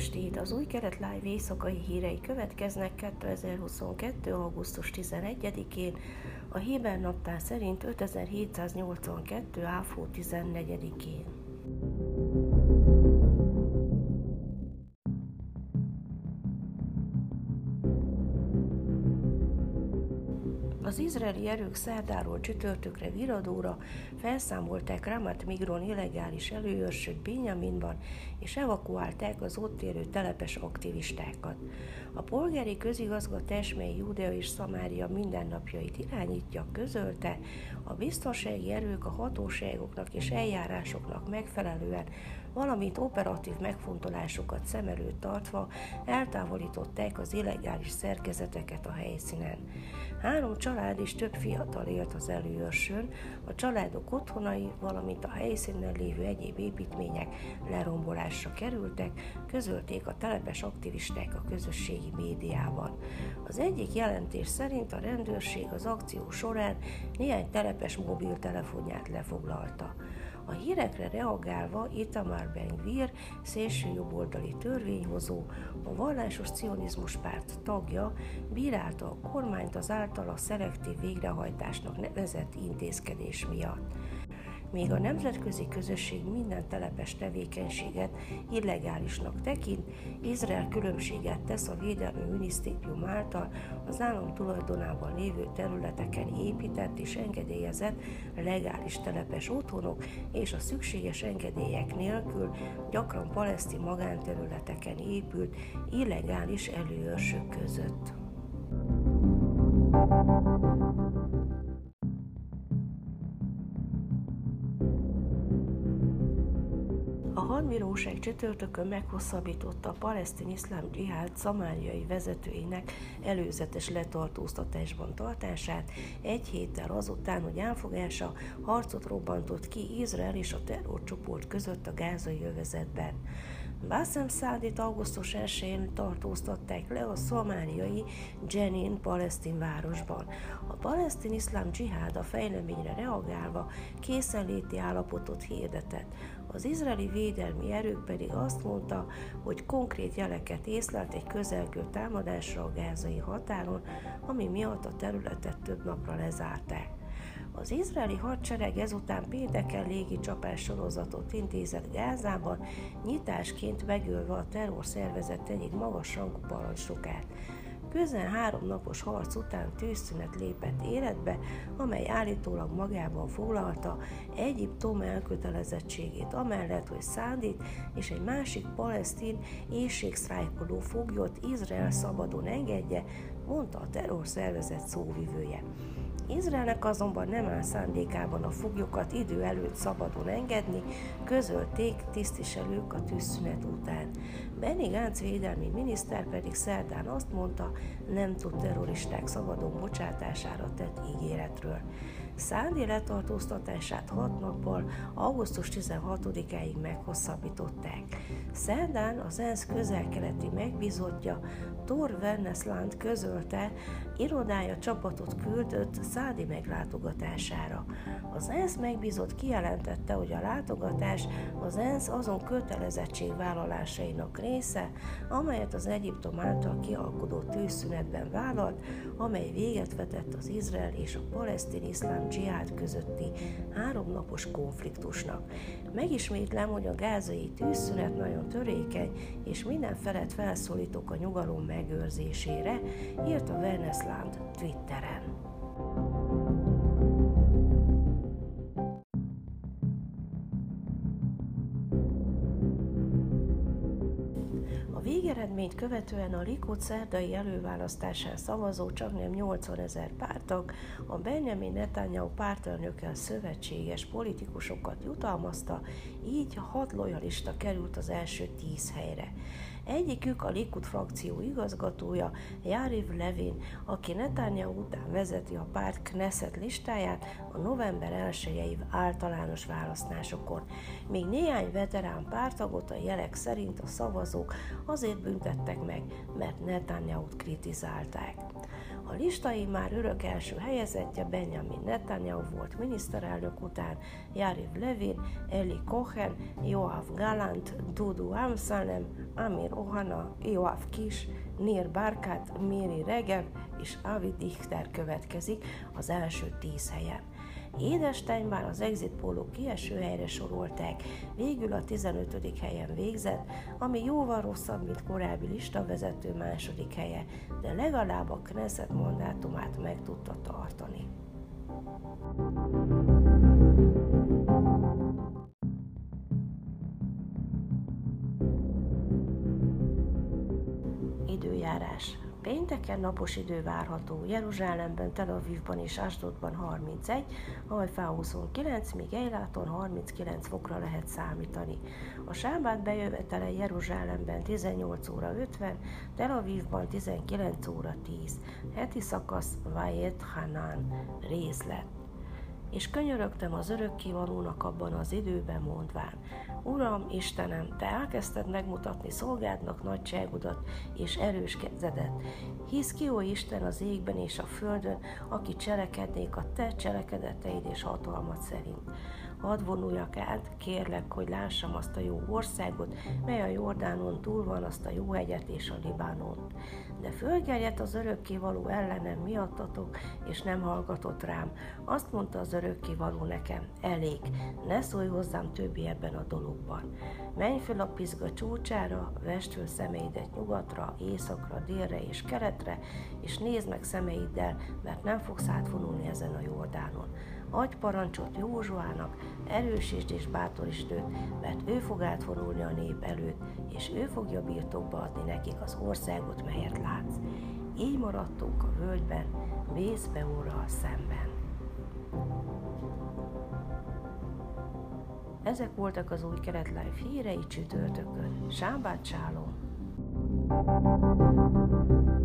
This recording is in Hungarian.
estét! Az új keret live éjszakai hírei következnek 2022. augusztus 11-én, a Héber naptár szerint 5782. áfó 14-én. Az izraeli erők szerdáról csütörtökre viradóra felszámolták Ramat Migron illegális előőrsöt Binyaminban, és evakuálták az ott élő telepes aktivistákat. A polgári közigazgatás, mely Judea és Szamária mindennapjait irányítja, közölte, a biztonsági erők a hatóságoknak és eljárásoknak megfelelően valamint operatív megfontolásokat szem előtt tartva eltávolították az illegális szerkezeteket a helyszínen. Három család és több fiatal élt az előörsön, a családok otthonai, valamint a helyszínen lévő egyéb építmények lerombolásra kerültek, közölték a telepes aktivisták a közösségi médiában. Az egyik jelentés szerint a rendőrség az akció során néhány telepes mobiltelefonját lefoglalta. A hírekre reagálva Itamar Ben-Gvir, szélső jobboldali törvényhozó, a vallásos cionizmus párt tagja bírálta a kormányt az általa szelektív végrehajtásnak nevezett intézkedés miatt míg a nemzetközi közösség minden telepes tevékenységet illegálisnak tekint, Izrael különbséget tesz a Védelmi Minisztérium által az állam tulajdonában lévő területeken épített és engedélyezett legális telepes otthonok és a szükséges engedélyek nélkül gyakran paleszti magánterületeken épült illegális előőrsök között. Hadbíróság csütörtökön meghosszabbította a palesztin iszlám dzsihád szamáriai vezetőinek előzetes letartóztatásban tartását egy héttel azután, hogy elfogása harcot robbantott ki Izrael és a terrorcsoport között a gázai övezetben. Bassem Szádit augusztus 1-én tartóztatták le a szomáliai Jenin palesztin városban. A palesztin iszlám dzsihád a fejleményre reagálva készenléti állapotot hirdetett. Az izraeli védelmi erők pedig azt mondta, hogy konkrét jeleket észlelt egy közelgő támadásra a gázai határon, ami miatt a területet több napra lezárták. Az izraeli hadsereg ezután pénteken légi csapás intézett Gázában, nyitásként megölve a terrorszervezet egyik magasrangú parancsnokát. Közel három napos harc után tűzszünet lépett életbe, amely állítólag magában foglalta Egyiptom elkötelezettségét amellett, hogy Szádit és egy másik palesztin éjségsztrájkoló foglyot Izrael szabadon engedje, mondta a terrorszervezet szóvivője. Izraelnek azonban nem áll szándékában a foglyokat idő előtt szabadon engedni, közölték tisztviselők a tűzszünet után. Benny Gantz védelmi miniszter pedig szerdán azt mondta, nem tud terroristák szabadon bocsátására tett ígéretről. Szándi letartóztatását hat nappal augusztus 16-áig meghosszabbították. Szerdán az ENSZ közel-keleti megbízottja Thor Vernesland közölte, irodája csapatot küldött Szádi meglátogatására. Az ENSZ megbízott kijelentette, hogy a látogatás az ENSZ azon kötelezettségvállalásainak része, amelyet az Egyiptom által kialkodott tűzszünetben vállalt, amely véget vetett az Izrael és a palesztin iszlám dzsihád közötti háromnapos konfliktusnak. Megismétlem, hogy a gázai tűzszünet nagyon törékeny, és minden felett felszólítok a nyugalom megőrzésére, írt a Vernesland Twitteren. Végeredményt követően a Likud szerdai előválasztásán szavazó csak nem 80 ezer pártag a Benjamin Netanyahu pártelnökkel szövetséges politikusokat jutalmazta, így hat lojalista került az első tíz helyre. Egyikük a Likud frakció igazgatója, Járiv Levin, aki Netanyahu után vezeti a párt Knesset listáját a november 1 általános választásokon. Még néhány veterán pártagot a jelek szerint a szavazók azért büntettek meg, mert Netanyahu-t kritizálták. A listai már örök első helyezettje Benjamin Netanyahu volt miniszterelnök után, Yariv Levin, Eli Cohen, Joav Galant, Dudu Amsalem, Amir Ohana, Joav Kis, Nir Barkat, Miri Regev és Avi Dichter következik az első tíz helyen. Édestein már az exit póló kieső helyre sorolták, végül a 15. helyen végzett, ami jóval rosszabb, mint korábbi listavezető második helye, de legalább a Knesset mandátumát meg tudta tartani. Időjárás Pénteken napos idő várható, Jeruzsálemben, Tel Avivban és Asdodban 31, Hajfá 29, míg Eiláton 39 fokra lehet számítani. A sábát bejövetele Jeruzsálemben 18 óra 50, Tel Avivban 19 óra 10. Heti szakasz Vajed Hanan részlet és könyörögtem az örökkivalónak abban az időben mondván, Uram, Istenem, Te elkezdted megmutatni szolgádnak nagyságodat és erős kezedet. Hisz ki, ó Isten, az égben és a földön, aki cselekednék a Te cselekedeteid és hatalmat szerint hadd vonuljak át, kérlek, hogy lássam azt a jó országot, mely a Jordánon túl van, azt a jó hegyet és a Libánont. De fölgerjedt az örökkévaló ellenem miattatok, és nem hallgatott rám. Azt mondta az örökkévaló nekem, elég, ne szólj hozzám többi ebben a dologban. Menj föl a pizga csúcsára, vest föl szemeidet nyugatra, északra, délre és keletre, és nézd meg szemeiddel, mert nem fogsz átvonulni ezen a Jordánon Adj parancsot Józsuának, erősítsd és bátorítsd őt, mert ő fog átvonulni a nép előtt, és ő fogja birtokba adni nekik az országot, melyet látsz. Így maradtunk a völgyben, vészbe úrral szemben. Ezek voltak az új keretlife hírei csütörtökön. Sábát Sálom! thank you